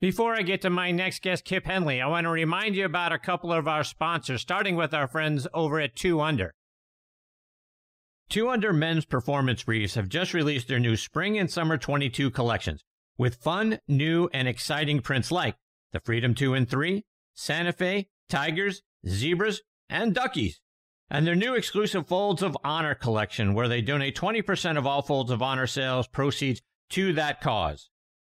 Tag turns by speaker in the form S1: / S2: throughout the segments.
S1: Before I get to my next guest, Kip Henley, I want to remind you about a couple of our sponsors, starting with our friends over at 2 Under. 2 Under men's performance briefs have just released their new spring and summer 22 collections with fun, new, and exciting prints like the Freedom 2 and 3, Santa Fe, Tigers, Zebras, and Duckies. And their new exclusive Folds of Honor collection, where they donate 20% of all Folds of Honor sales proceeds to that cause.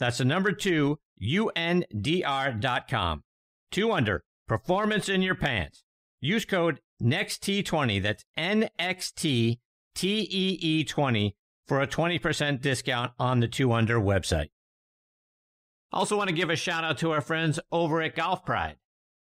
S1: That's the number 2, UNDR.com. 2 Under, performance in your pants. Use code NEXT20, that's NXTTEE20 for a 20% discount on the 2 Under website. Also want to give a shout out to our friends over at Golf Pride.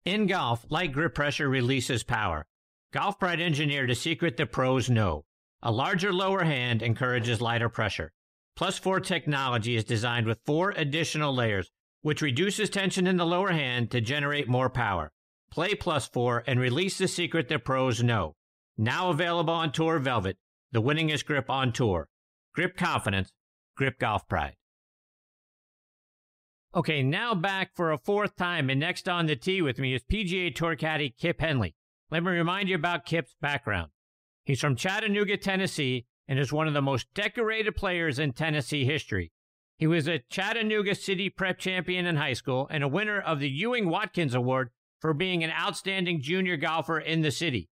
S1: In golf, light grip pressure releases power. Golf Pride engineered a secret the pros know. A larger lower hand encourages lighter pressure. Plus 4 technology is designed with four additional layers, which reduces tension in the lower hand to generate more power. Play Plus 4 and release the secret the pros know. Now available on Tour Velvet, the winningest grip on tour. Grip confidence, grip golf pride. Okay, now back for a fourth time, and next on the tee with me is PGA Tour caddy Kip Henley. Let me remind you about Kip's background. He's from Chattanooga, Tennessee, and is one of the most decorated players in Tennessee history. He was a Chattanooga City Prep champion in high school and a winner of the Ewing Watkins Award for being an outstanding junior golfer in the city.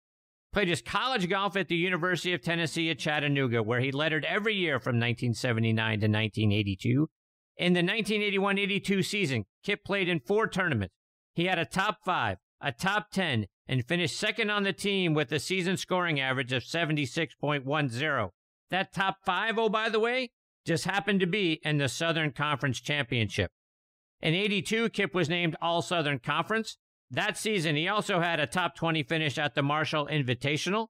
S1: Played his college golf at the University of Tennessee at Chattanooga, where he lettered every year from 1979 to 1982 in the 1981 82 season, Kip played in four tournaments. He had a top five, a top 10, and finished second on the team with a season scoring average of 76.10. That top five, oh, by the way, just happened to be in the Southern Conference Championship. In 82, Kip was named All Southern Conference. That season, he also had a top 20 finish at the Marshall Invitational.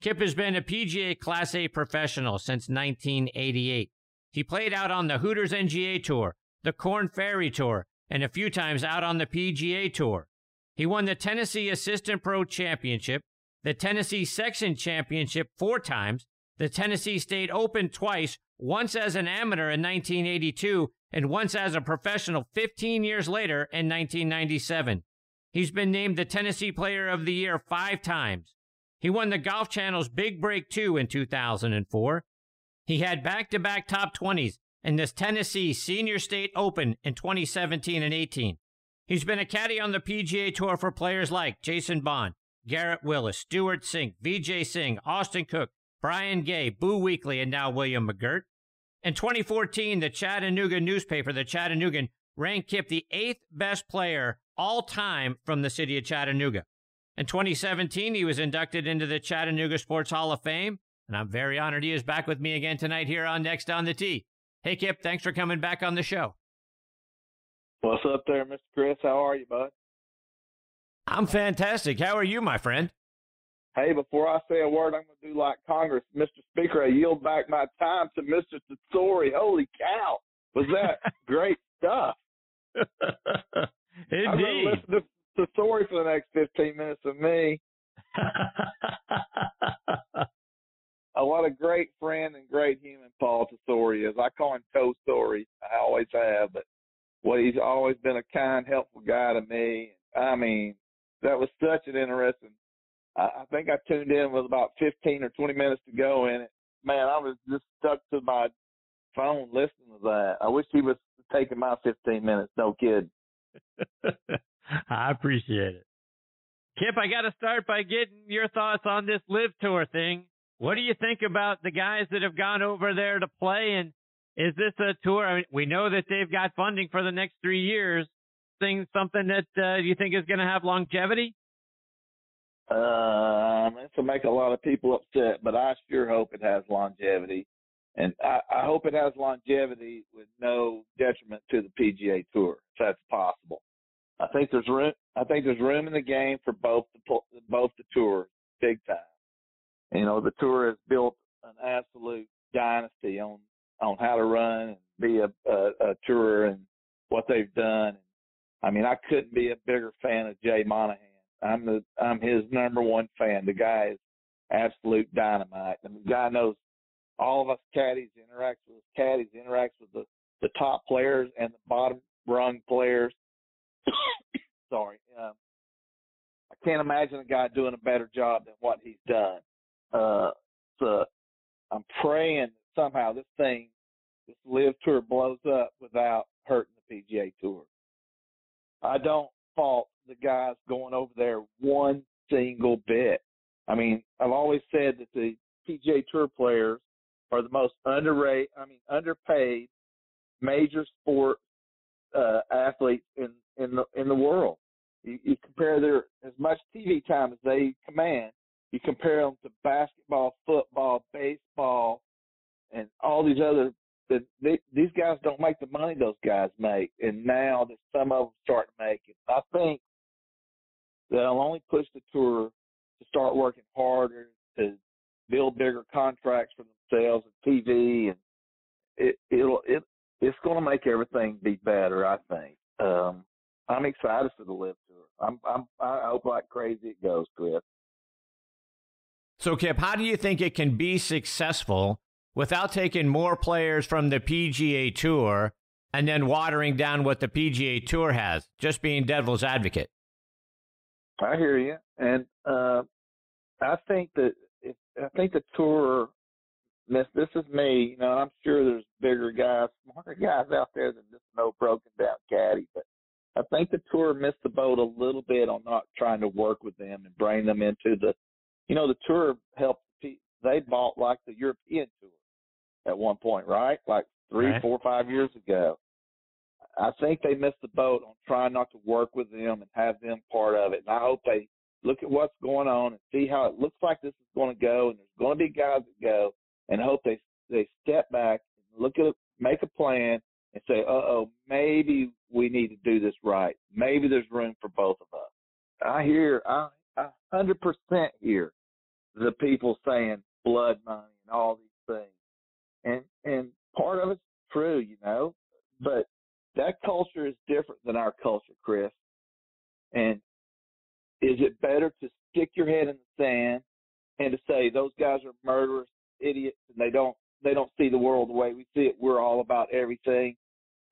S1: Kip has been a PGA Class A professional since 1988. He played out on the Hooters NGA Tour, the Korn Ferry Tour, and a few times out on the PGA Tour. He won the Tennessee Assistant Pro Championship, the Tennessee Section Championship four times, the Tennessee State Open twice, once as an amateur in 1982 and once as a professional 15 years later in 1997. He's been named the Tennessee Player of the Year five times. He won the Golf Channel's Big Break 2 in 2004 he had back to back top 20s in this Tennessee Senior State Open in 2017 and 18. He's been a caddy on the PGA Tour for players like Jason Bond, Garrett Willis, Stewart Cink, Vijay Singh, Austin Cook, Brian Gay, Boo Weekley, and now William McGirt. In 2014, the Chattanooga newspaper, the Chattanoogan, ranked Kip the eighth best player all time from the city of Chattanooga. In 2017, he was inducted into the Chattanooga Sports Hall of Fame and I'm very honored he is back with me again tonight here on Next on the Tee. Hey, Kip, thanks for coming back on the show.
S2: What's up there, Mr. Chris? How are you, bud?
S1: I'm fantastic. How are you, my friend?
S2: Hey, before I say a word, I'm going to do like Congress. Mr. Speaker, I yield back my time to Mr. Tesori. Holy cow. Was that great stuff?
S1: Indeed.
S2: I've listened to listen to Tesori for the next 15 minutes of me. oh, what a great friend and great human Paul Tesori is. I call him Toe Story. I always have, but well, he's always been a kind, helpful guy to me. I mean, that was such an interesting. I, I think I tuned in with about 15 or 20 minutes to go in it. Man, I was just stuck to my phone listening to that. I wish he was taking my 15 minutes. No kid.
S1: I appreciate it. Kip, I got to start by getting your thoughts on this LIV tour thing. What do you think about the guys that have gone over there to play? And is this a tour? I mean, we know that they've got funding for the next three years. Thing something that uh, you think is going to have longevity?
S2: Um, this will make a lot of people upset, but I sure hope it has longevity, and I, I hope it has longevity with no detriment to the PGA Tour, if that's possible. I think there's room. I think there's room in the game for both the both the tours, big time. You know, the tour has built an absolute dynasty on on how to run and be a, a, a tour and what they've done. I mean, I couldn't be a bigger fan of Jay Monahan. I'm the I'm his number one fan. The guy is absolute dynamite. The guy knows all of us caddies interacts with caddies, interacts with the the top players and the bottom rung players. Sorry, um, I can't imagine a guy doing a better job than what he's done. Uh, so I'm praying that somehow this thing, this LIV tour blows up without hurting the PGA Tour. I don't fault the guys going over there one single bit. I mean, I've always said that the PGA Tour players are the most underrated, I mean, underpaid major sport uh, athletes in in the in the world. You, you compare their as much TV time as they command. You compare them to basketball, football, baseball, and all these other. They, these guys don't make the money those guys make, and now that some of them start to make it. I think that'll only push the tour to start working harder to build bigger contracts for themselves and TV, and it it'll it it's going to make everything be better. I think. Um, I'm excited for the LIV tour. I'm I'm I hope like crazy it goes, Chris.
S1: So, Kip, how do you think it can be successful without taking more players from the PGA Tour and then watering down what the PGA Tour has? Just being devil's advocate.
S2: I hear you, and uh, I think that if, I think the tour. This this is me, you know. I'm sure there's bigger guys, smarter guys out there than just no broken down caddy, but I think the tour missed the boat a little bit on not trying to work with them and bring them into the. You know, the tour helped. They bought like the European tour at one point, right? Like three, right. four, five years ago. I think they missed the boat on trying not to work with them and have them part of it. And I hope they look at what's going on and see how it looks like this is going to go. And there's going to be guys that go, and hope they they step back and look at make a plan, and say, "Uh oh, maybe we need to do this right. Maybe there's room for both of us." I hear, I a hundred percent hear the people saying blood money and all these things, and and part of it's true, you know, but that culture is different than our culture, Chris. And is it better to stick your head in the sand and to say those guys are murderers, idiots, and they don't they don't see the world the way we see it? We're all about everything,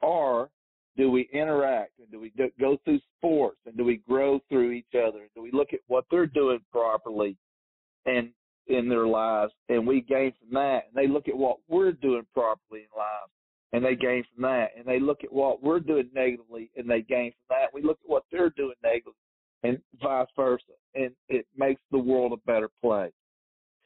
S2: or do we interact and do we do, go through sports and do we grow through each other? And do we look at what they're doing properly and in their lives and we gain from that? And they look at what we're doing properly in lives and they gain from that. And they look at what we're doing negatively and they gain from that. We look at what they're doing negatively and vice versa. And it makes the world a better place.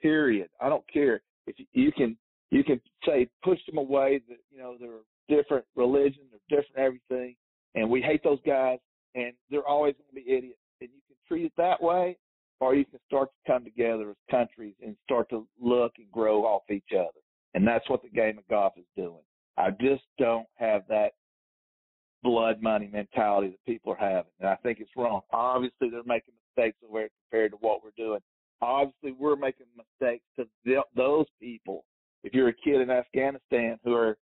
S2: Period. I don't care if you can you can say push them away that you know they're different religion, they're different everything, and we hate those guys and they're always going to be idiots. And you can treat it that way, or you can start to come together as countries and start to look and grow off each other. And that's what the game of golf is doing. I just don't have that blood money mentality that people are having. And I think it's wrong. Obviously, they're making mistakes over compared to what we're doing. Obviously, we're making mistakes to those people. If you're a kid in Afghanistan who are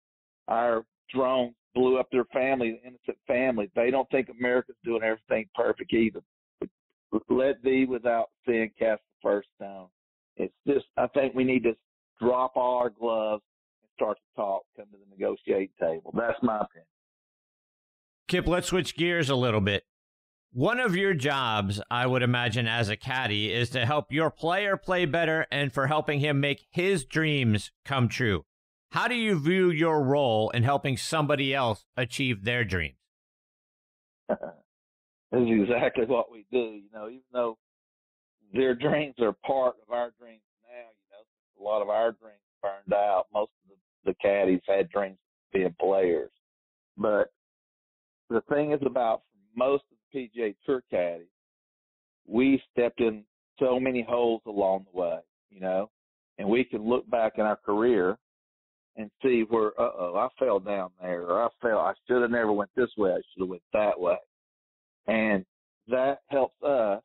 S2: our drones blew up their family, the innocent family. They don't think America's doing everything perfect either. Let thee without sin cast the first stone. It's just, I think we need to drop all our gloves and start to talk, come to the negotiating table. That's my opinion.
S1: Kip, let's switch gears a little bit. One of your jobs, I would imagine, as a caddy, is to help your player play better and for helping him make his dreams come true. How do you view your role in helping somebody else achieve their dreams?
S2: this is exactly what we do. You know, even though their dreams are part of our dreams now, you know, a lot of our dreams burned out. Most of the, the caddies had dreams of being players. But the thing is about most of the PGA Tour caddies, we stepped in so many holes along the way, you know, and we can look back in our career and see where, uh oh, I fell down there, or I fell, I should have never went this way, I should have went that way, and that helps us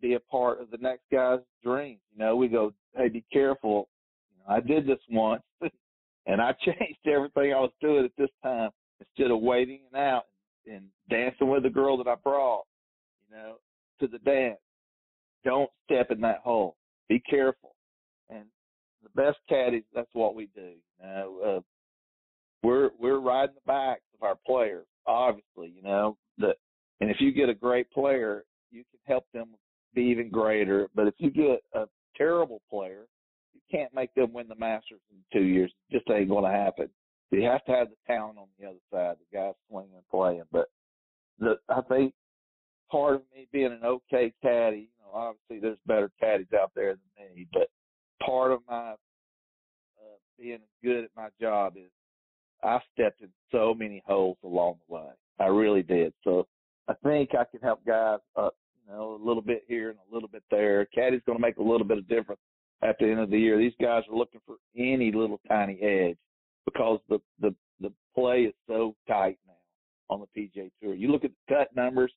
S2: be a part of the next guy's dream. You know, we go, hey, be careful. You know, I did this once, and I changed everything I was doing at this time instead of waiting and out and dancing with the girl that I brought, you know, to the dance. Don't step in that hole. Be careful. And the best caddies, that's what we do. You know, uh, we're we're riding the backs of our players, obviously. You know that, and if you get a great player, you can help them be even greater. But if you get a terrible player, you can't make them win the Masters in two years. It just ain't going to happen. You have to have the talent on the other side, the guys swinging and playing. But the I think part of me being an okay caddy, you know, obviously there's better caddies out there than me, but part of my uh, being good at my job is I stepped in so many holes along the way. I really did. So I think I can help guys up, you know, a little bit here and a little bit there. Caddy's going to make a little bit of difference at the end of the year. These guys are looking for any little tiny edge because the the the play is so tight now on the PGA Tour. You look at the cut numbers;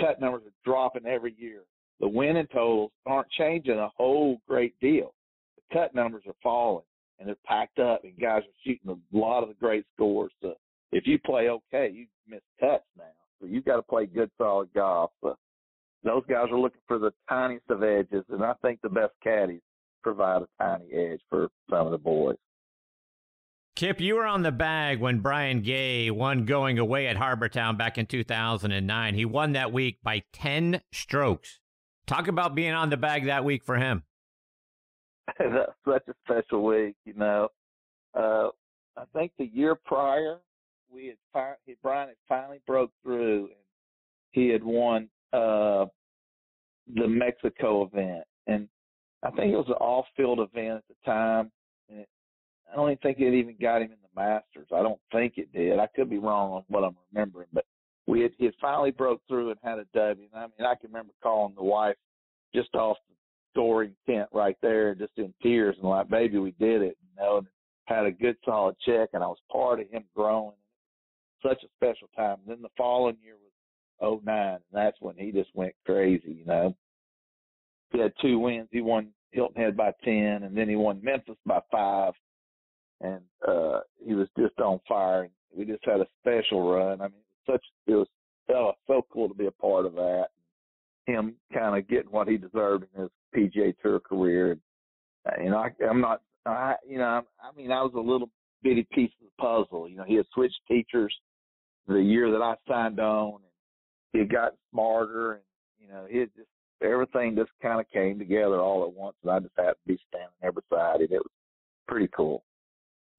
S2: cut numbers are dropping every year. The winning totals aren't changing a whole great deal. The cut numbers are falling, and they're packed up, and guys are shooting a lot of the great scores. So if you play okay, you miss cuts now. So you've got to play good, solid golf. But those guys are looking for the tiniest of edges, and I think the best caddies provide a tiny edge for some of the boys.
S1: Kip, you were on the bag when Brian Gay won going away at Harbour Town back in 2009. He won that week by 10 strokes. Talk about being on the bag that week for him.
S2: That's such a special week, you know. Uh, I think the year prior, we had fi- Brian had finally broke through, and he had won uh, the Mexico event, and I think it was an off-field event at the time, I don't even think it even got him in the Masters. I don't think it did. I could be wrong on what I'm remembering, but we had he had finally broke through and had a W. And I mean, I can remember calling the wife just off the storing tent right there, just in tears and like, "Baby, we did it," you know. And had a good solid check, and I was part of him growing. Such a special time. And then the following year was '09, and that's when he just went crazy. You know, he had two wins. He won Hilton Head by ten, and then he won Memphis by five and uh he was just on fire we just had a special run. I mean such it was oh, so cool to be a part of that. Him kind of getting what he deserved in his PGA Tour career. And, you know, I, I'm not, I, you know, I mean, I was a little bitty piece of the puzzle. You know, he had switched teachers the year that I signed on, and he had gotten smarter, and you know, it just everything just kind of came together all at once, and I just had to be standing there beside it. It was pretty cool.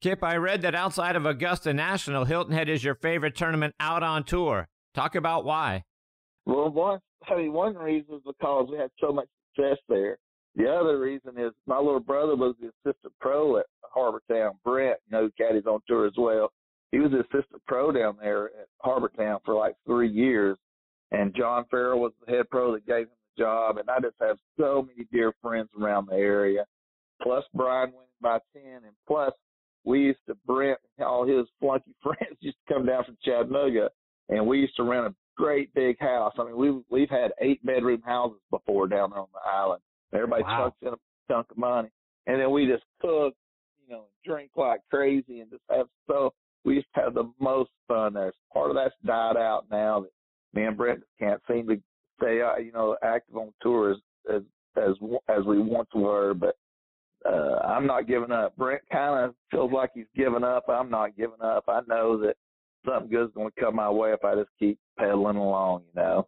S1: Kip, I read that outside of Augusta National, Hilton Head is your favorite tournament out on tour. Talk about why.
S2: Well, one, I mean, one reason is because we had so much success there. The other reason is my little brother was the assistant pro at Harbour Town. Brent, you know, caddies on tour as well. He was the assistant pro down there at Harbour Town for like three years. And John Farrell was the head pro that gave him the job. And I just have so many dear friends around the area. Plus Brian winning by 10. And plus we used to Brent all his flunky friends used to come down from Chattanooga, and we used to rent a great big house. I mean, we we've had eight bedroom houses before down there on the island. Everybody wow. chucks in a chunk of money, and then we just cook, you know, drink like crazy, and just have so we used to have the most fun there. Part of that's died out now that me and Brent can't seem to stay, uh, you know, active on tour as as as, as we once were. But uh, I'm not giving up. Brent kind of feels like he's giving up. I'm not giving up. I know that something good's going to come my way if I just keep pedaling along. You know.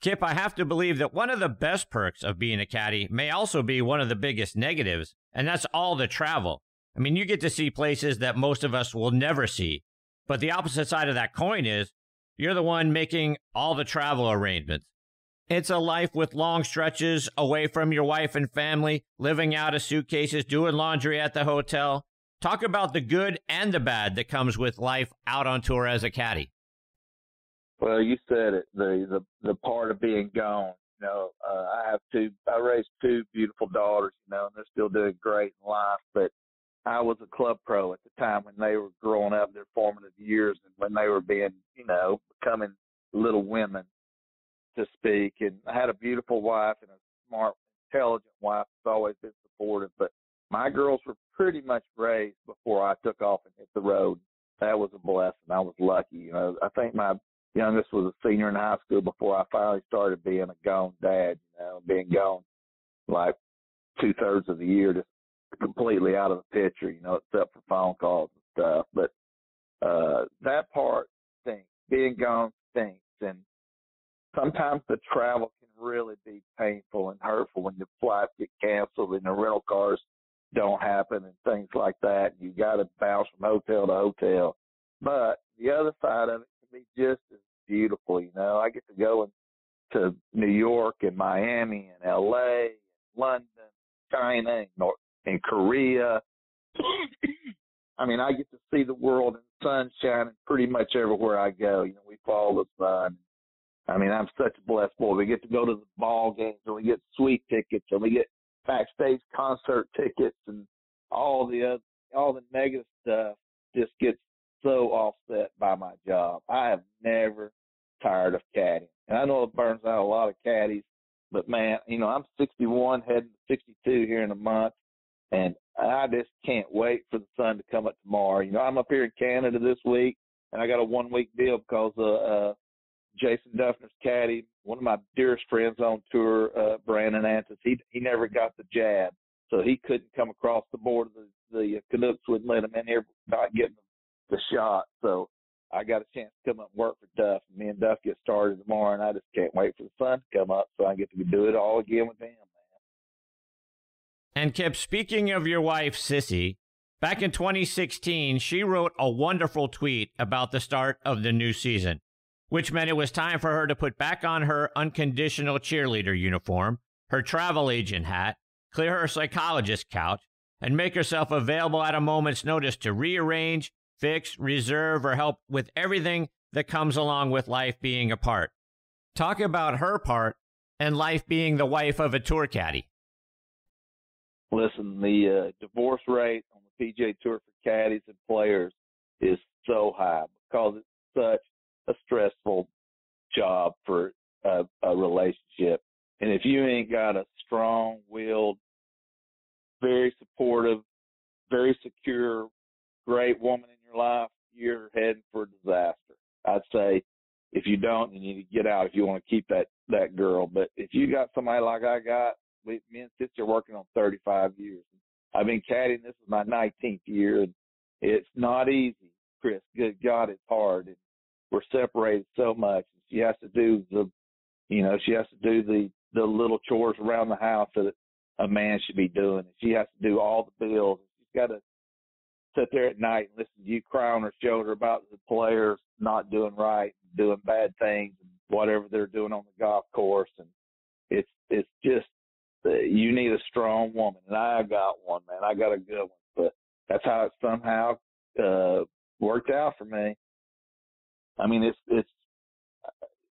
S1: Kip, I have to believe that one of the best perks of being a caddy may also be one of the biggest negatives, and that's all the travel. I mean, you get to see places that most of us will never see. But the opposite side of that coin is you're the one making all the travel arrangements. It's a life with long stretches away from your wife and family, living out of suitcases, doing laundry at the hotel. Talk about the good and the bad that comes with life out on tour as a caddy.
S2: Well, you said it. The the the part of being gone. You know, uh, I have two. I raised two beautiful daughters. You know, and they're still doing great in life. But I was a club pro at the time when they were growing up, their formative years, and when they were being, you know, becoming little women, to speak. And I had a beautiful wife and a smart, intelligent wife that's always been supportive. But my girls were pretty much raised before I took off and hit the road. That was a blessing. I was lucky. You know, I think my youngest was a senior in high school before I finally started being a gone dad, you know, being gone like two thirds of the year, just completely out of the picture, you know, except for phone calls and stuff. But uh that part stinks. Being gone stinks sometimes the travel can really be painful and hurtful when the flights get canceled and the rental cars don't happen and things like that. You gotta bounce from hotel to hotel. But the other side of it can be just as beautiful, you know. I get to go to New York and Miami and LA and London, China and North and Korea. I mean, I get to see the world in sunshine pretty much everywhere I go. You know, we follow the sun. I mean, I'm such a blessed boy. We get to go to the ball games and we get sweet tickets and we get backstage concert tickets and all the other, all the negative stuff just gets so offset by my job. I have never tired of caddying. And I know it burns out a lot of caddies, but man, you know, I'm 61 heading to 62 here in a month and I just can't wait for the sun to come up tomorrow. You know, I'm up here in Canada this week, and I got a one week deal because uh, uh, Jason Dufner's caddy, one of my dearest friends on tour, uh, Brandon Antis, he he never got the jab, so he couldn't come across the border. The the Canucks wouldn't let him in here not getting the shot. So I got a chance to come up and work for Duff. Me and Duff get started tomorrow, and I just can't wait for the sun to come up so I get to do it all again with him. Man.
S1: And Kip, speaking of your wife, Sissy, back in 2016, she wrote a wonderful tweet about the start of the new season, which meant it was time for her to put back on her unconditional cheerleader uniform, her travel agent hat, clear her psychologist couch, and make herself available at a moment's notice to rearrange, fix, reserve, or help with everything that comes along with life being apart. Talk about her part and life being the wife of a tour caddy.
S2: Listen, the uh, divorce rate on the PGA Tour for caddies and players is so high because it's such a stressful job for a, a relationship. And if you ain't got a strong-willed, very supportive, very secure, great woman in your life, you're heading for disaster. I'd say if you don't, you need to get out if you want to keep that that girl. But if you got somebody like I got, we, me and Sissy are working on 35 years. I've been caddying. This is my 19th year, and it's not easy, Chris. Good God, it's hard, and we're separated so much. She has to do the, you know, she has to do the the little chores around the house that a man should be doing. She has to do all the bills. She's got to sit there at night and listen to you cry on her shoulder about the players not doing right, doing bad things, whatever they're doing on the golf course. And it's it's just you need a strong woman, and I got one, man. I got a good one, but that's how it somehow uh, worked out for me. I mean, it's it's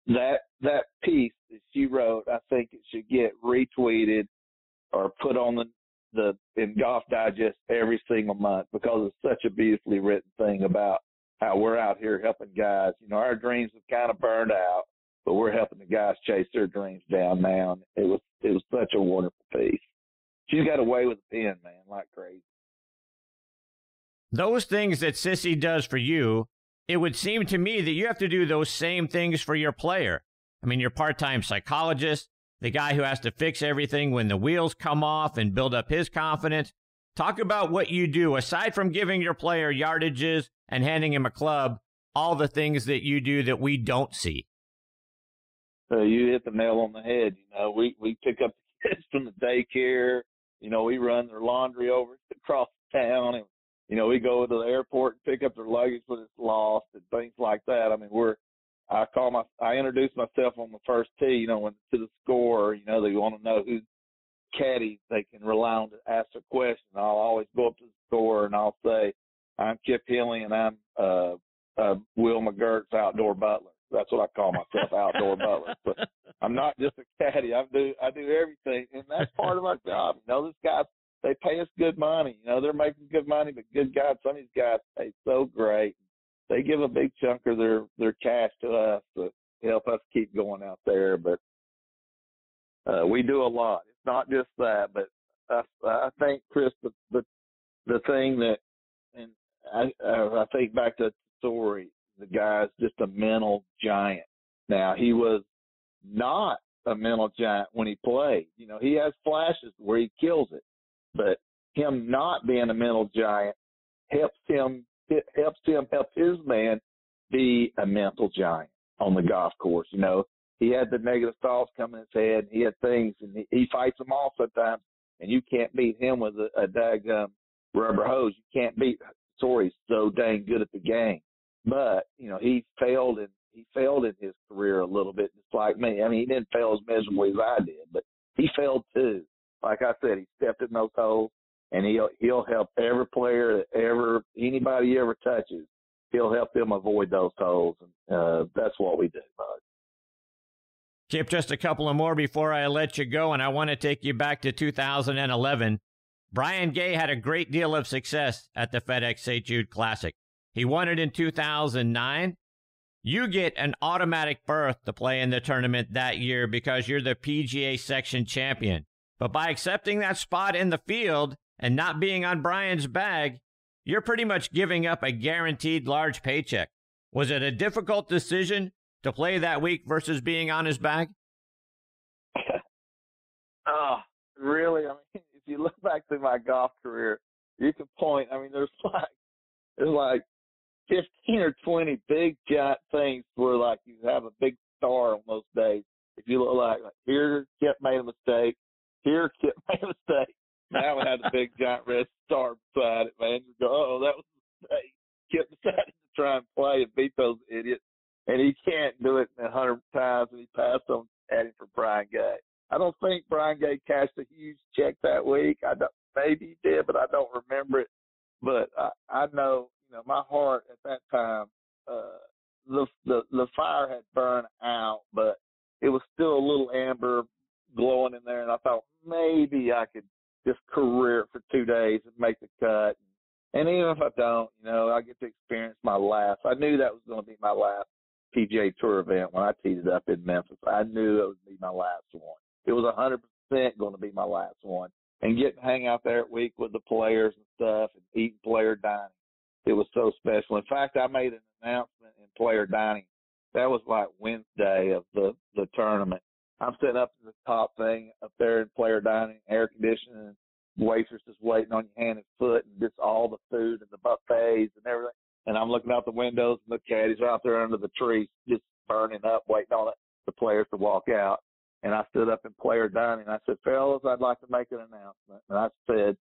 S2: that that piece that she wrote. I think it should get retweeted or put on the the in Golf Digest every single month because it's such a beautifully written thing about how we're out here helping guys. You know, our dreams have kind of burned out, but we're helping the guys chase their dreams down now. And it was it was such a wonderful piece. She's got away with a pen, man, like crazy.
S1: those things that Sissy does for you, it would seem to me that you have to do those same things for your player. I mean, you're part time psychologist, the guy who has to fix everything when the wheels come off and build up his confidence. Talk about what you do aside from giving your player yardages and handing him a club, all the things that you do that we don't see.
S2: So you hit the nail on the head. You know, we we pick up the kids from the daycare. You know, we run their laundry over across town, and you know, we go to the airport and pick up their luggage when it's lost and things like that. I mean, we're I call my I introduce myself on the first tee. You know, when to the score, you know, they want to know who caddy they can rely on to ask a question. I'll always go up to the score and I'll say, "I'm Kip Henley and I'm uh, uh, Will McGirt's outdoor butler." That's what I call myself, outdoor butler. But I'm not just a caddy. I do I do everything, and that's part of our job. You know, this guy they pay us good money. You know, they're making good money, but good God, some of these guys pay so great. They give a big chunk of their their cash to us to help us keep going out there. But uh, we do a lot. It's not just that, but I, I think Chris, the the the thing that, and I I think back to the story, the guy's just a mental giant. Now he was not a mental giant when he played. You know, he has flashes where he kills it, but him not being a mental giant helps him helps him help his man be a mental giant on the golf course. You know, he had the negative thoughts come in his head. He had things, and he, he fights them all sometimes. And you can't beat him with a, a daggum rubber hose. You can't beat Sorry, so dang good at the game. But you know, he failed and he failed in his career a little bit, just like me. I mean, he didn't fail as miserably as I did, but he failed too. Like I said, he stepped in those holes and he'll he'll help every player ever anybody ever touches. He'll help them avoid those holes, and uh, that's what we do, bud.
S1: Kip, just a couple of more before I let you go, and I want to take you back to 2011. Brian Gay had a great deal of success at the FedEx St. Jude Classic. He won it in 2009. You get an automatic berth to play in the tournament that year because you're the PGA section champion. But by accepting that spot in the field, and not being on Brian's bag, you're pretty much giving up a guaranteed large paycheck. Was it a difficult decision to play that week versus being on his bag?
S2: oh, really? I mean, if you look back to my golf career, you can point. I mean, there's like there's like fifteen or twenty big giant things where like you have a big star on those days. If you look like, like here, Kip made a mistake. Here, Kip made a mistake that one had the big giant red star beside it, man. You go, oh, that was a mistake. Kip decided to try and play and beat those idiots, and he can't do it a hundred times, and he passed on at him for Brian Gay. I don't think Brian Gay cashed a huge check that week. I don't, maybe he did, but I don't remember it. But I, I know, you know, my heart at that time, uh, the the the fire had burned out, but it was still a little amber glowing in there, and I thought maybe I could just career for two days and make the cut. And even if I don't, you know, I get to experience my last. I knew that was going to be my last PGA Tour event when I teed it up in Memphis. I knew it would be my last one. It was a 100% going to be my last one. And getting to hang out there at week with the players and stuff and eating player dining, it was so special. In fact, I made an announcement in player dining. That was like Wednesday of the the tournament, I'm sitting up in the top thing up there in player dining, air conditioning, waitress is waiting on your hand and foot, and just all the food and the buffets and everything. And I'm looking out the windows, and the caddies are out there under the trees, just burning up, waiting on it, the players to walk out. And I stood up in player dining. And I said, "Fellas, I'd like to make an announcement." And I said,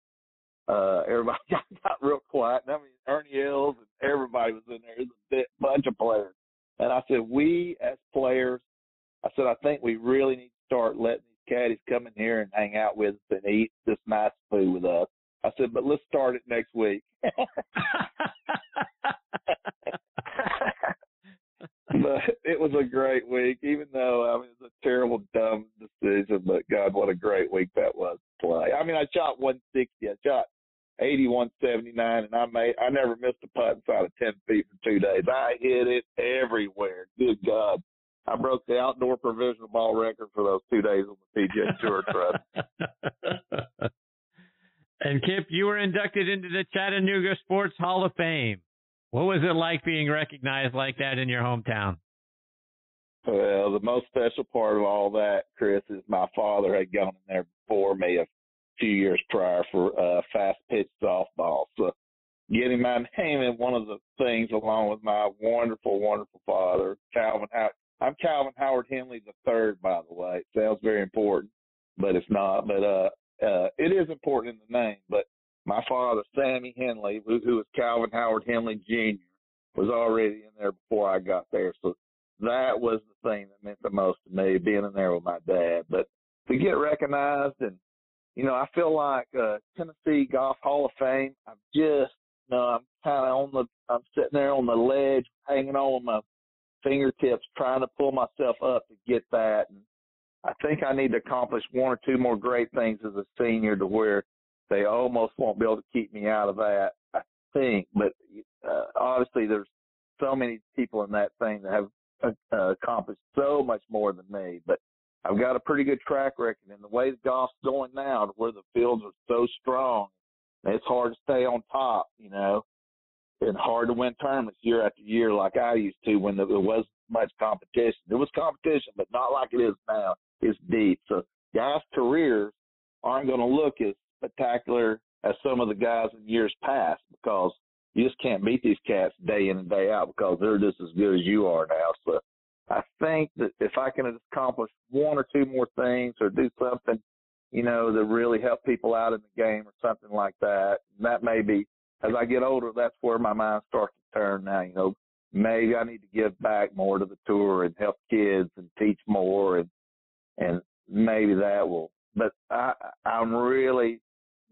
S2: uh, everybody got, got real quiet. And I mean, Ernie Els and everybody was in there. It was a bunch of players. And I said, we as players I said, I think we really need to start letting these caddies come in here and hang out with us and eat this nice food with us. I said, but let's start it next week. but it was a great week, even though I mean it was a terrible, dumb decision. But God, what a great week that was to play. I mean, I shot 160. I shot 81 79 and I made I never missed a putt inside of 10 feet for two days. I hit it everywhere. Good God. I broke the outdoor provisional ball record for those two days on the PGA Tour trust.
S1: and Kip, you were inducted into the Chattanooga Sports Hall of Fame. What was it like being recognized like that in your hometown?
S2: Well, the most special part of all that, Chris, is my father had gone in there before me a few years prior for uh, fast pitch softball. So getting my name in one of the things along with my wonderful, wonderful father, Calvin Howard. I'm Calvin Howard Henley the third, by the way. It sounds very important, but it's not. But uh, uh, it is important in the name. But my father, Sammy Henley, who, who was Calvin Howard Henley Jr., was already in there before I got there. So that was the thing that meant the most to me, being in there with my dad. But to get recognized and you know, I feel like uh Tennessee Golf Hall of Fame, I'm just you know, I'm kinda on the I'm sitting there on the ledge, hanging on my fingertips, trying to pull myself up to get that and I think I need to accomplish one or two more great things as a senior to where they almost won't be able to keep me out of that. I think, but uh, obviously there's so many people in that thing that have uh, accomplished so much more than me. But I've got a pretty good track record, and the way the golf's going now, to where the fields are so strong, it's hard to stay on top, you know, and hard to win tournaments year after year like I used to when there was much competition. There was competition, but not like it is now. It's deep. So guys' careers aren't going to look as spectacular as some of the guys in years past because you just can't beat these cats day in and day out because they're just as good as you are now. So I think that if I can accomplish one or two more things or do something, you know, that really help people out in the game or something like that, that may be as I get older, that's where my mind starts to turn now, you know, maybe I need to give back more to the tour and help kids and teach more and and maybe that will but I I'm really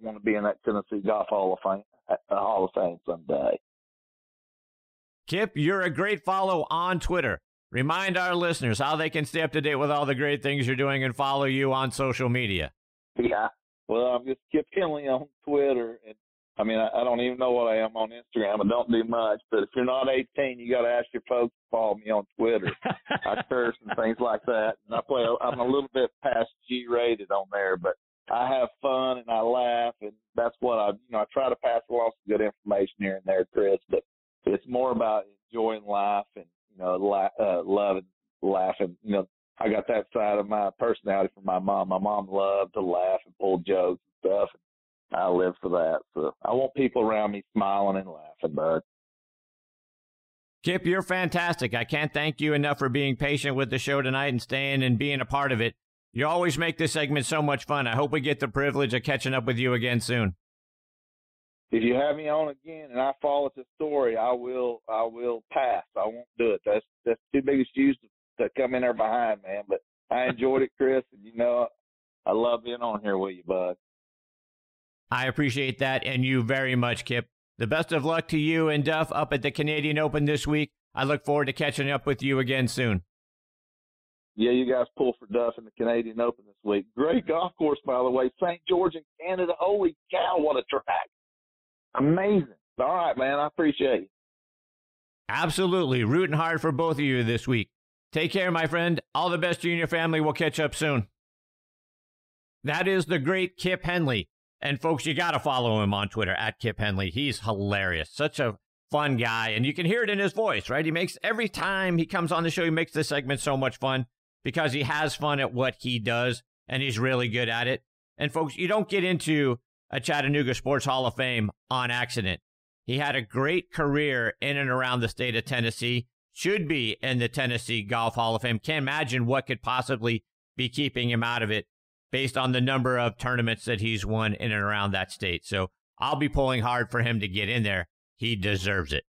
S2: want to be in that Tennessee Golf Hall of Fame uh, Hall of Fame someday.
S1: Kip, you're a great follow on Twitter. Remind our listeners how they can stay up to date with all the great things you're doing and follow you on social media.
S2: Yeah. Well, I'm just Kip Henley on Twitter. And I mean, I, I don't even know what I am on Instagram. I don't do much. But if you're not 18, you got to ask your folks to follow me on Twitter. I curse and things like that. And I play, I'm a little bit past G rated on there, but I have fun and I laugh, and that's what I, you know, I try to pass along some good information here and there, Chris. But it's more about enjoying life and you know, la- uh, loving laughing. You know, I got that side of my personality from my mom. My mom loved to laugh and pull jokes and stuff. And I live for that. So I want people around me smiling and laughing, bud.
S1: Kip, you're fantastic. I can't thank you enough for being patient with the show tonight and staying and being a part of it. You always make this segment so much fun. I hope we get the privilege of catching up with you again soon.
S2: If you have me on again and I fall at the story, I will I will pass. I won't do it. That's that's too big a to, to come in there behind, man. But I enjoyed it, Chris, and you know I love being on here with you, bud.
S1: I appreciate that and you very much, Kip. The best of luck to you and Duff up at the Canadian Open this week. I look forward to catching up with you again soon
S2: yeah, you guys pull for Duff in the Canadian Open this week. Great golf course, by the way. St. George in Canada. Holy cow, what a track. Amazing. All right, man. I appreciate you.
S1: Absolutely. Rooting hard for both of you this week. Take care, my friend. All the best to you and your family. We'll catch up soon. That is the great Kip Henley. And folks, you got to follow him on Twitter at Kip Henley. He's hilarious. Such a fun guy. And you can hear it in his voice, right? He makes every time he comes on the show, he makes this segment so much fun because he has fun at what he does and he's really good at it. And folks, you don't get into a Chattanooga Sports Hall of Fame on accident. He had a great career in and around the state of Tennessee, should be in the Tennessee Golf Hall of Fame. Can't imagine what could possibly be keeping him out of it based on the number of tournaments that he's won in and around that state. So I'll be pulling hard for him to get in there. He deserves it.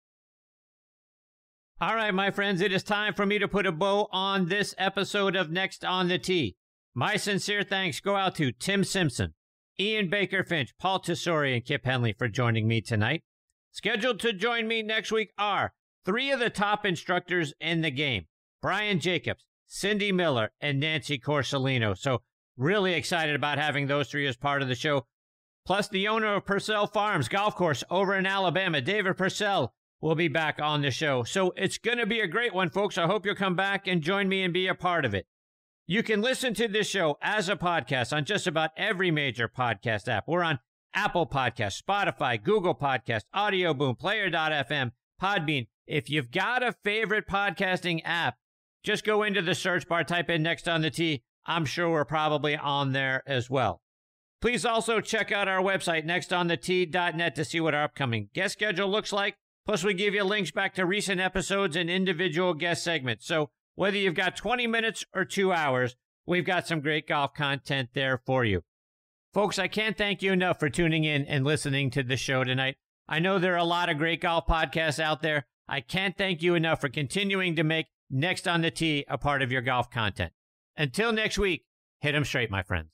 S1: All right, my friends, it is time for me to put a bow on this episode of Next on the Tee. My sincere thanks go out to Tim Simpson, Ian Baker Finch, Paul Tesori, and Kip Henley for joining me tonight. Scheduled to join me next week are three of the top instructors in the game Brian Jacobs, Cindy Miller, and Nancy Corsolino. So, really excited about having those three as part of the show. Plus, the owner of Purcell Farms Golf Course over in Alabama, David Purcell, will be back on the show. So it's going to be a great one, folks. I hope you'll come back and join me and be a part of it. You can listen to this show as a podcast on just about every major podcast app. We're on Apple Podcast, Spotify, Google Podcast, Audio Boom, Player.fm, Podbean. If you've got a favorite podcasting app, just go into the search bar, type in Next on the Tee. I'm sure we're probably on there as well. Please also check out our website, nextonthetee.net, to see what our upcoming guest schedule looks like. Plus, we give you links back to recent episodes and individual guest segments. So, whether you've got 20 minutes or two hours, we've got some great golf content there for you. Folks, I can't thank you enough for tuning in and listening to the show tonight. I know there are a lot of great golf podcasts out there. I can't thank you enough for continuing to make Next on the Tee a part of your golf content. Until next week, hit them straight, my friends.